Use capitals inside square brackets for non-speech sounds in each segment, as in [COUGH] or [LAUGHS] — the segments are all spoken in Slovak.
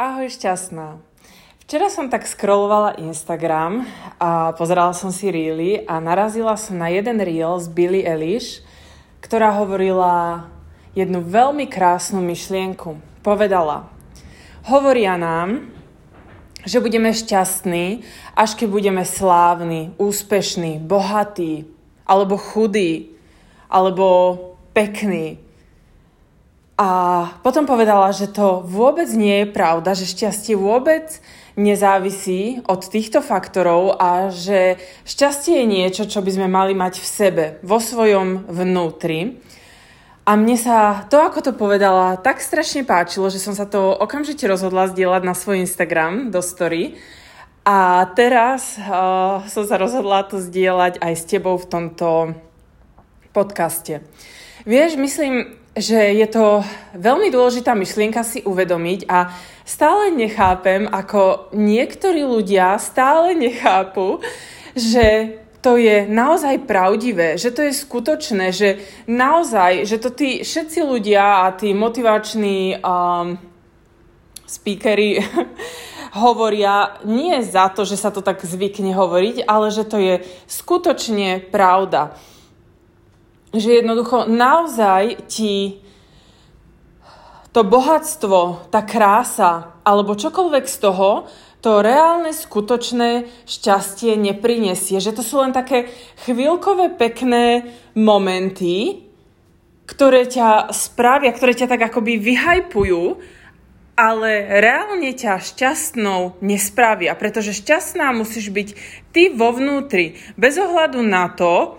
Ahoj šťastná. Včera som tak scrollovala Instagram a pozerala som si reely a narazila som na jeden reel z Billy Eilish, ktorá hovorila jednu veľmi krásnu myšlienku. Povedala, hovoria nám, že budeme šťastní, až keď budeme slávni, úspešní, bohatí, alebo chudí, alebo pekní. A potom povedala, že to vôbec nie je pravda, že šťastie vôbec nezávisí od týchto faktorov a že šťastie je niečo, čo by sme mali mať v sebe, vo svojom vnútri. A mne sa to, ako to povedala, tak strašne páčilo, že som sa to okamžite rozhodla zdieľať na svoj Instagram do story. A teraz uh, som sa rozhodla to zdieľať aj s tebou v tomto podcaste. Vieš, myslím, že je to veľmi dôležitá myšlienka si uvedomiť a stále nechápem, ako niektorí ľudia stále nechápu, že to je naozaj pravdivé, že to je skutočné, že naozaj, že to tí všetci ľudia a tí motivační um, speakery [LAUGHS] hovoria nie za to, že sa to tak zvykne hovoriť, ale že to je skutočne pravda že jednoducho naozaj ti to bohatstvo, tá krása alebo čokoľvek z toho, to reálne, skutočné šťastie neprinesie. Že to sú len také chvíľkové pekné momenty, ktoré ťa spravia, ktoré ťa tak akoby vyhajpujú, ale reálne ťa šťastnou nespravia, pretože šťastná musíš byť ty vo vnútri, bez ohľadu na to,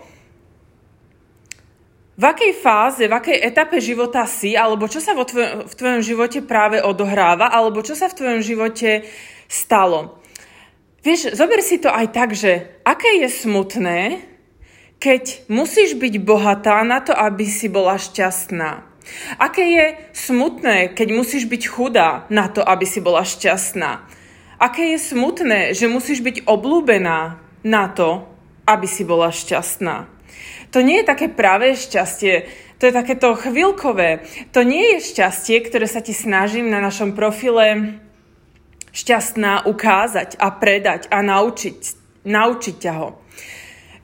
v akej fáze, v akej etape života si, alebo čo sa vo tvojom, v tvojom živote práve odohráva, alebo čo sa v tvojom živote stalo. Vieš, zober si to aj tak, že aké je smutné, keď musíš byť bohatá na to, aby si bola šťastná. Aké je smutné, keď musíš byť chudá na to, aby si bola šťastná. Aké je smutné, že musíš byť oblúbená na to, aby si bola šťastná. To nie je také práve šťastie, to je takéto chvíľkové. To nie je šťastie, ktoré sa ti snažím na našom profile šťastná ukázať a predať a naučiť, naučiť ťa ho.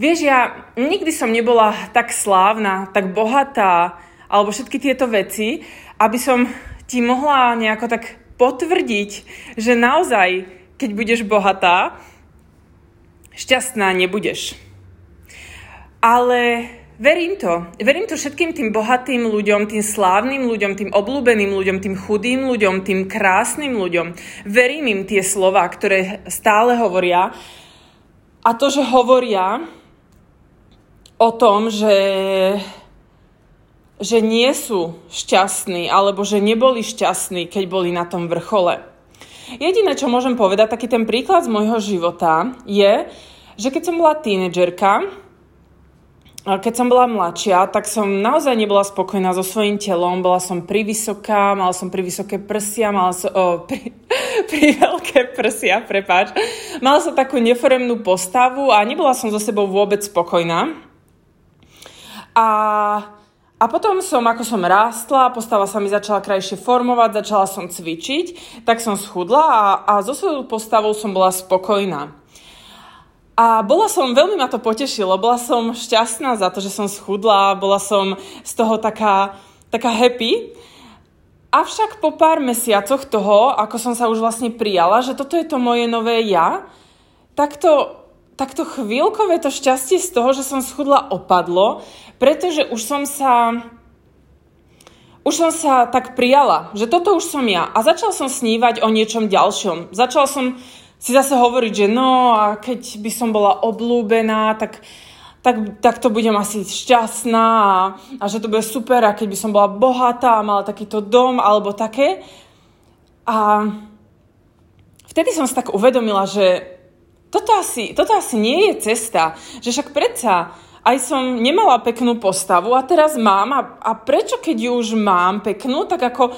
Vieš, ja nikdy som nebola tak slávna, tak bohatá, alebo všetky tieto veci, aby som ti mohla nejako tak potvrdiť, že naozaj, keď budeš bohatá, šťastná nebudeš. Ale verím to. Verím to všetkým tým bohatým ľuďom, tým slávnym ľuďom, tým obľúbeným ľuďom, tým chudým ľuďom, tým krásnym ľuďom. Verím im tie slova, ktoré stále hovoria. A to, že hovoria o tom, že, že nie sú šťastní, alebo že neboli šťastní, keď boli na tom vrchole. Jediné, čo môžem povedať, taký ten príklad z môjho života je, že keď som bola tínedžerka, keď som bola mladšia, tak som naozaj nebola spokojná so svojím telom. Bola som privysoká, mala som privysoké prsia, mala som... Oh, [LAUGHS] pri, pri veľké prsia, prepáč. Mala som takú neforemnú postavu a nebola som so sebou vôbec spokojná. A, a potom som, ako som rástla, postava sa mi začala krajšie formovať, začala som cvičiť, tak som schudla a, a so svojou postavou som bola spokojná. A bola som, veľmi ma to potešilo, bola som šťastná za to, že som schudla, bola som z toho taká, taká happy. Avšak po pár mesiacoch toho, ako som sa už vlastne prijala, že toto je to moje nové ja, tak to, tak to chvíľkové to šťastie z toho, že som schudla, opadlo, pretože už som sa už som sa tak prijala, že toto už som ja. A začal som snívať o niečom ďalšom. Začal som si zase hovoriť, že no a keď by som bola oblúbená, tak, tak, tak to budem asi šťastná a, a že to bude super a keď by som bola bohatá a mala takýto dom alebo také. A vtedy som si tak uvedomila, že toto asi, toto asi nie je cesta. Že však predsa aj som nemala peknú postavu a teraz mám a, a prečo keď ju už mám peknú, tak ako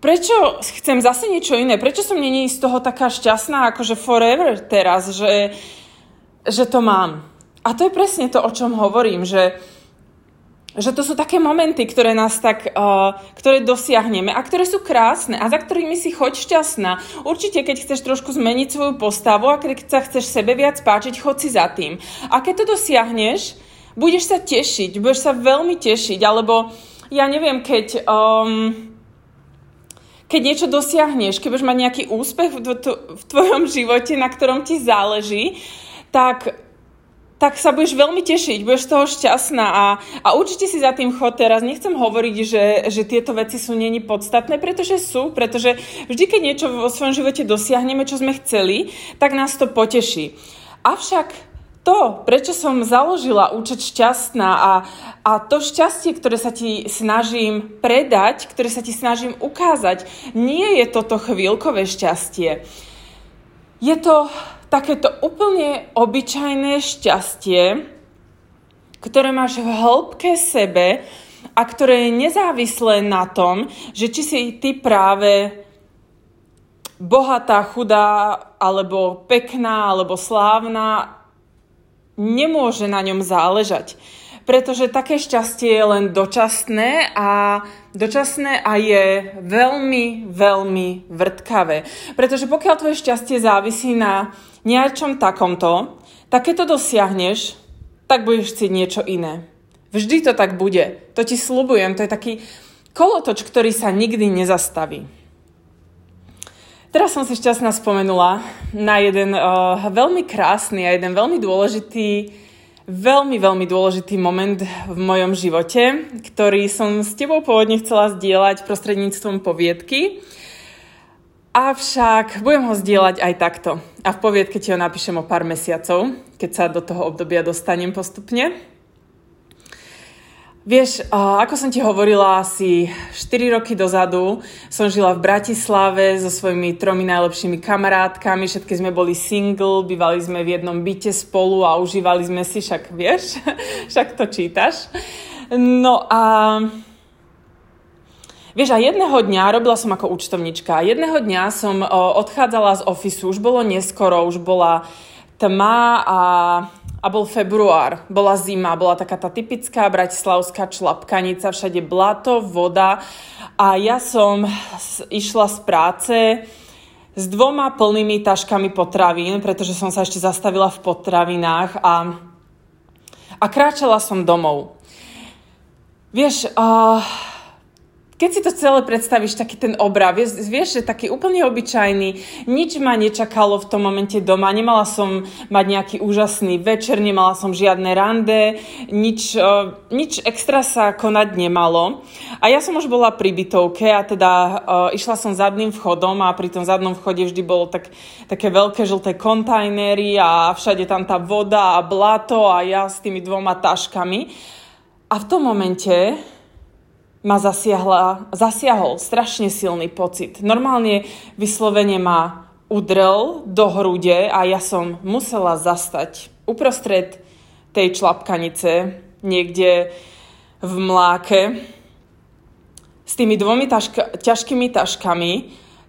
prečo chcem zase niečo iné? Prečo som není z toho taká šťastná, akože forever teraz, že, že to mám? A to je presne to, o čom hovorím, že že to sú také momenty, ktoré nás tak, uh, ktoré dosiahneme a ktoré sú krásne a za ktorými si choď šťastná. Určite, keď chceš trošku zmeniť svoju postavu a keď sa chceš sebe viac páčiť, choď si za tým. A keď to dosiahneš, budeš sa tešiť, budeš sa veľmi tešiť, alebo ja neviem, keď... Um, keď niečo dosiahneš, keď budeš mať nejaký úspech v, v tvojom živote, na ktorom ti záleží, tak tak sa budeš veľmi tešiť, budeš z toho šťastná a, a určite si za tým chod teraz. Nechcem hovoriť, že, že tieto veci sú není podstatné, pretože sú, pretože vždy, keď niečo vo svojom živote dosiahneme, čo sme chceli, tak nás to poteší. Avšak to, prečo som založila účet šťastná a, a to šťastie, ktoré sa ti snažím predať, ktoré sa ti snažím ukázať, nie je toto chvíľkové šťastie. Je to takéto úplne obyčajné šťastie, ktoré máš v hĺbke sebe a ktoré je nezávislé na tom, že či si ty práve bohatá, chudá, alebo pekná, alebo slávna, nemôže na ňom záležať pretože také šťastie je len dočasné a dočasné a je veľmi, veľmi vrtkavé. Pretože pokiaľ tvoje šťastie závisí na niečom takomto, tak keď to dosiahneš, tak budeš chcieť niečo iné. Vždy to tak bude. To ti slubujem. To je taký kolotoč, ktorý sa nikdy nezastaví. Teraz som si šťastná spomenula na jeden uh, veľmi krásny a jeden veľmi dôležitý veľmi, veľmi dôležitý moment v mojom živote, ktorý som s tebou pôvodne chcela zdieľať prostredníctvom poviedky. Avšak budem ho zdieľať aj takto. A v poviedke ti ho napíšem o pár mesiacov, keď sa do toho obdobia dostanem postupne. Vieš, ako som ti hovorila, asi 4 roky dozadu som žila v Bratislave so svojimi tromi najlepšími kamarátkami, všetky sme boli single, bývali sme v jednom byte spolu a užívali sme si, však vieš, [LAUGHS] však to čítaš. No a Vieš, a jedného dňa, robila som ako účtovnička, jedného dňa som odchádzala z ofisu, už bolo neskoro, už bola tma a a bol február, bola zima, bola taká tá typická bratislavská člapkanica, všade blato, voda a ja som išla z práce s dvoma plnými taškami potravín, pretože som sa ešte zastavila v potravinách a, a kráčala som domov. Vieš, uh, keď si to celé predstavíš, taký ten obrav, vieš, že taký úplne obyčajný, nič ma nečakalo v tom momente doma, nemala som mať nejaký úžasný večer, nemala som žiadne rande, nič, uh, nič extra sa konať nemalo. A ja som už bola pri bytovke a teda uh, išla som zadným vchodom a pri tom zadnom vchode vždy bolo tak, také veľké žlté kontajnery a všade tam tá voda a blato a ja s tými dvoma taškami. A v tom momente ma zasiahla, zasiahol strašne silný pocit. Normálne vyslovene ma udrel do hrude a ja som musela zastať uprostred tej člapkanice, niekde v mláke, s tými dvomi taška, ťažkými taškami.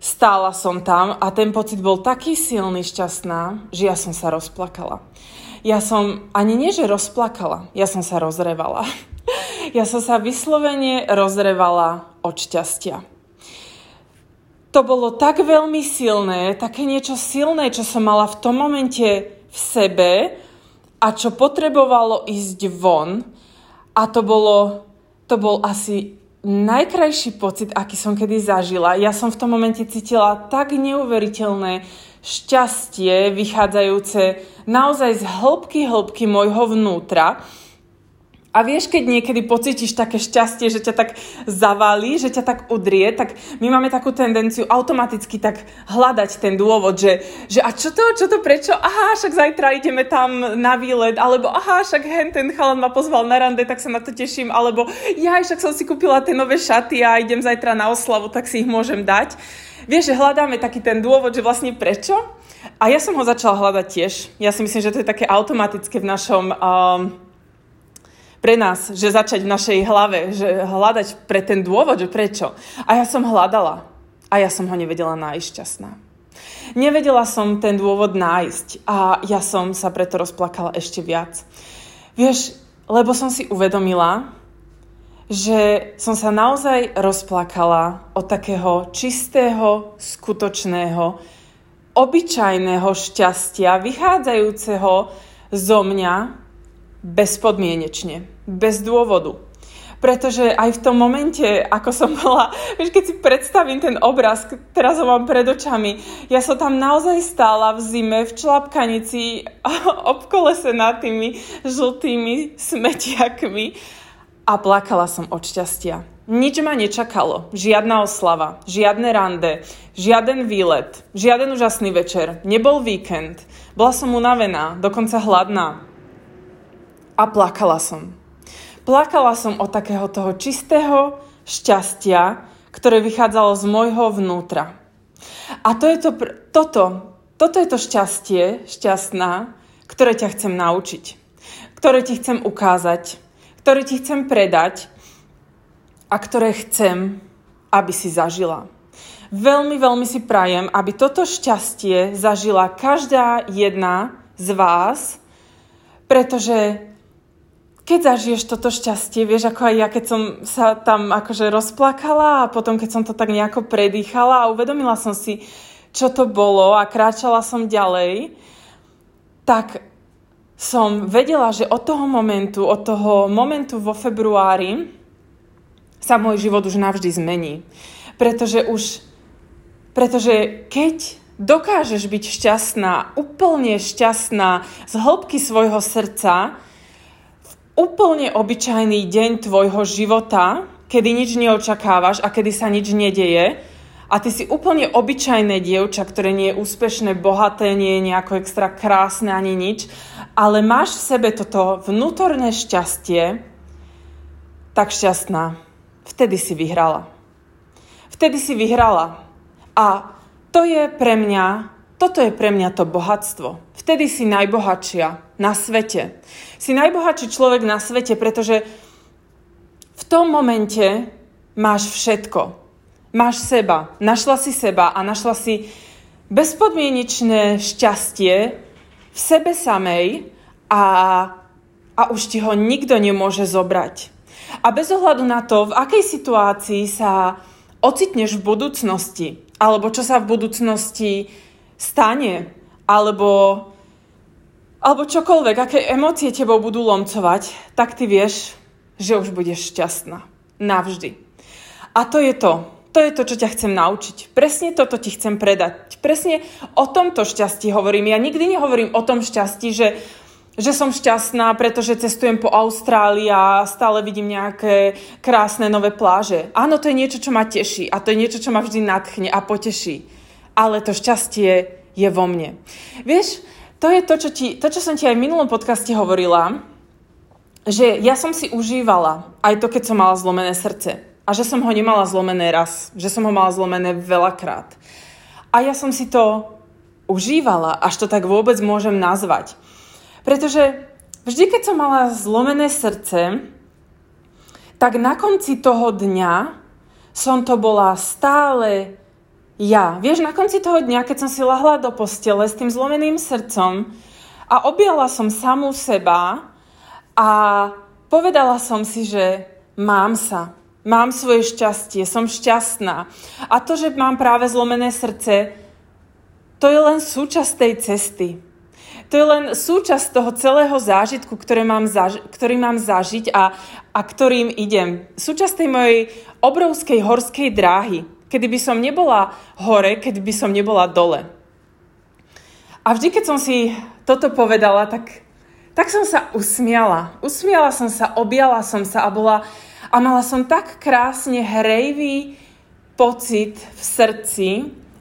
Stála som tam a ten pocit bol taký silný, šťastná, že ja som sa rozplakala. Ja som ani nie, že rozplakala, ja som sa rozrevala. Ja som sa vyslovene rozrevala od šťastia. To bolo tak veľmi silné, také niečo silné, čo som mala v tom momente v sebe a čo potrebovalo ísť von. A to bolo, to bol asi najkrajší pocit, aký som kedy zažila. Ja som v tom momente cítila tak neuveriteľné šťastie vychádzajúce naozaj z hĺbky hĺbky môjho vnútra, a vieš, keď niekedy pocítiš také šťastie, že ťa tak zavalí, že ťa tak udrie, tak my máme takú tendenciu automaticky tak hľadať ten dôvod, že, že a čo to, čo to, prečo? Aha, však zajtra ideme tam na výlet, alebo aha, však hen ten chalan ma pozval na rande, tak sa na to teším, alebo ja však som si kúpila tie nové šaty a idem zajtra na oslavu, tak si ich môžem dať. Vieš, že hľadáme taký ten dôvod, že vlastne prečo? A ja som ho začala hľadať tiež. Ja si myslím, že to je také automatické v našom... Um, pre nás, že začať v našej hlave, že hľadať pre ten dôvod, že prečo. A ja som hľadala a ja som ho nevedela nájsť šťastná. Nevedela som ten dôvod nájsť a ja som sa preto rozplakala ešte viac. Vieš, lebo som si uvedomila, že som sa naozaj rozplakala od takého čistého, skutočného, obyčajného šťastia, vychádzajúceho zo mňa bezpodmienečne, bez dôvodu. Pretože aj v tom momente, ako som bola, vieš, keď si predstavím ten obraz, teraz ho mám pred očami, ja som tam naozaj stála v zime, v člapkanici, [LAUGHS] obkolesená tými žltými smetiakmi a plakala som od šťastia. Nič ma nečakalo, žiadna oslava, žiadne rande, žiaden výlet, žiaden úžasný večer, nebol víkend, bola som unavená, dokonca hladná. A plakala som. Plakala som od takého toho čistého šťastia, ktoré vychádzalo z môjho vnútra. A to je to, toto, toto je to šťastie, šťastná, ktoré ťa chcem naučiť, ktoré ti chcem ukázať, ktoré ti chcem predať a ktoré chcem, aby si zažila. Veľmi, veľmi si prajem, aby toto šťastie zažila každá jedna z vás, pretože keď zažiješ toto šťastie, vieš, ako aj ja, keď som sa tam akože rozplakala a potom, keď som to tak nejako predýchala a uvedomila som si, čo to bolo a kráčala som ďalej, tak som vedela, že od toho momentu, od toho momentu vo februári sa môj život už navždy zmení. Pretože už, pretože keď dokážeš byť šťastná, úplne šťastná z hĺbky svojho srdca, úplne obyčajný deň tvojho života, kedy nič neočakávaš a kedy sa nič nedeje a ty si úplne obyčajné dievča, ktoré nie je úspešné, bohaté, nie je nejako extra krásne ani nič, ale máš v sebe toto vnútorné šťastie, tak šťastná. Vtedy si vyhrala. Vtedy si vyhrala. A to je pre mňa, toto je pre mňa to bohatstvo. Vtedy si najbohatšia na svete. Si najbohatší človek na svete, pretože v tom momente máš všetko. Máš seba. Našla si seba a našla si bezpodmienečné šťastie v sebe samej a, a už ti ho nikto nemôže zobrať. A bez ohľadu na to, v akej situácii sa ocitneš v budúcnosti, alebo čo sa v budúcnosti stane, alebo alebo čokoľvek, aké emócie tebou budú lomcovať, tak ty vieš, že už budeš šťastná. Navždy. A to je to. To je to, čo ťa chcem naučiť. Presne toto ti chcem predať. Presne o tomto šťastí hovorím. Ja nikdy nehovorím o tom šťastí, že, že som šťastná, pretože cestujem po Austrálii a stále vidím nejaké krásne nové pláže. Áno, to je niečo, čo ma teší a to je niečo, čo ma vždy nadchne a poteší. Ale to šťastie je vo mne. Vieš, to je to čo, ti, to, čo som ti aj v minulom podcaste hovorila, že ja som si užívala aj to, keď som mala zlomené srdce. A že som ho nemala zlomené raz. Že som ho mala zlomené veľakrát. A ja som si to užívala, až to tak vôbec môžem nazvať. Pretože vždy, keď som mala zlomené srdce, tak na konci toho dňa som to bola stále ja. Vieš, na konci toho dňa, keď som si lahla do postele s tým zlomeným srdcom a objala som samú seba a povedala som si, že mám sa, mám svoje šťastie, som šťastná. A to, že mám práve zlomené srdce, to je len súčasť tej cesty. To je len súčasť toho celého zážitku, ktoré mám zaži- ktorý mám zažiť a, a ktorým idem. Súčasť tej mojej obrovskej horskej dráhy kedy by som nebola hore, keď by som nebola dole. A vždy, keď som si toto povedala, tak, tak som sa usmiala. Usmiala som sa, objala som sa a bola a mala som tak krásne hrejvý pocit v srdci,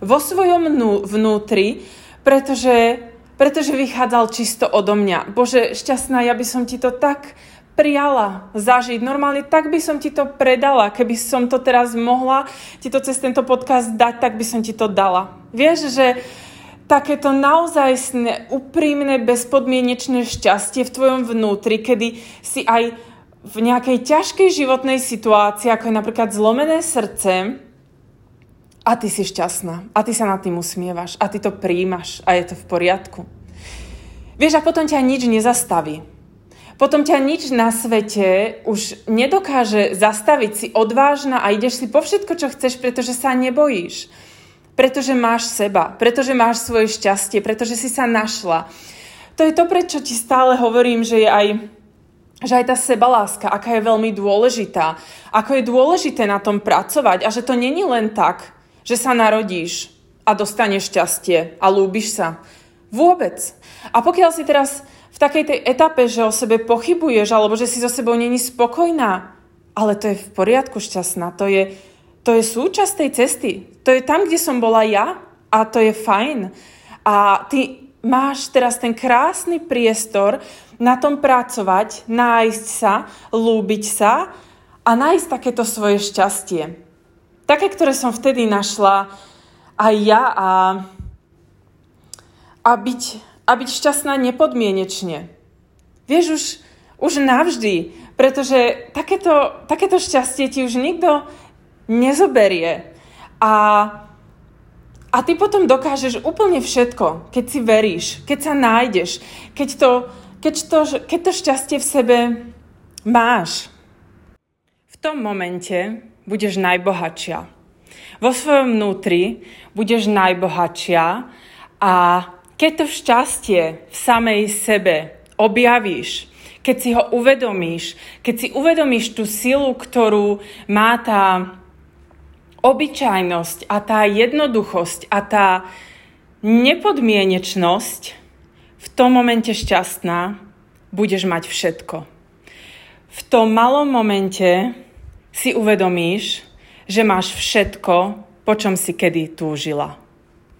vo svojom vnútri, pretože, pretože vychádzal čisto odo mňa. Bože, šťastná, ja by som ti to tak prijala zažiť. Normálne tak by som ti to predala. Keby som to teraz mohla ti to cez tento podcast dať, tak by som ti to dala. Vieš, že takéto naozaj úprimné, bezpodmienečné šťastie v tvojom vnútri, kedy si aj v nejakej ťažkej životnej situácii, ako je napríklad zlomené srdce, a ty si šťastná. A ty sa nad tým usmievaš. A ty to príjmaš. A je to v poriadku. Vieš, a potom ťa nič nezastaví. Potom ťa nič na svete už nedokáže zastaviť si odvážna a ideš si po všetko, čo chceš, pretože sa nebojíš. Pretože máš seba, pretože máš svoje šťastie, pretože si sa našla. To je to, prečo ti stále hovorím, že je aj že aj tá sebaláska, aká je veľmi dôležitá, ako je dôležité na tom pracovať a že to není len tak, že sa narodíš a dostaneš šťastie a lúbiš sa. Vôbec. A pokiaľ si teraz v takej tej etape, že o sebe pochybuješ alebo že si so sebou není spokojná, ale to je v poriadku šťastná, to je, to je súčasť tej cesty. To je tam, kde som bola ja a to je fajn. A ty máš teraz ten krásny priestor na tom pracovať, nájsť sa, lúbiť sa a nájsť takéto svoje šťastie. Také, ktoré som vtedy našla aj ja a, a, byť, a byť šťastná nepodmienečne. Vieš, už, už navždy, pretože takéto, takéto šťastie ti už nikto nezoberie. A a ty potom dokážeš úplne všetko, keď si veríš, keď sa nájdeš, keď to, keď to, keď to šťastie v sebe máš. V tom momente budeš najbohatšia. Vo svojom vnútri budeš najbohatšia a keď to šťastie v samej sebe objavíš, keď si ho uvedomíš, keď si uvedomíš tú silu, ktorú má tá obyčajnosť a tá jednoduchosť a tá nepodmienečnosť v tom momente šťastná, budeš mať všetko. V tom malom momente si uvedomíš, že máš všetko, po čom si kedy túžila.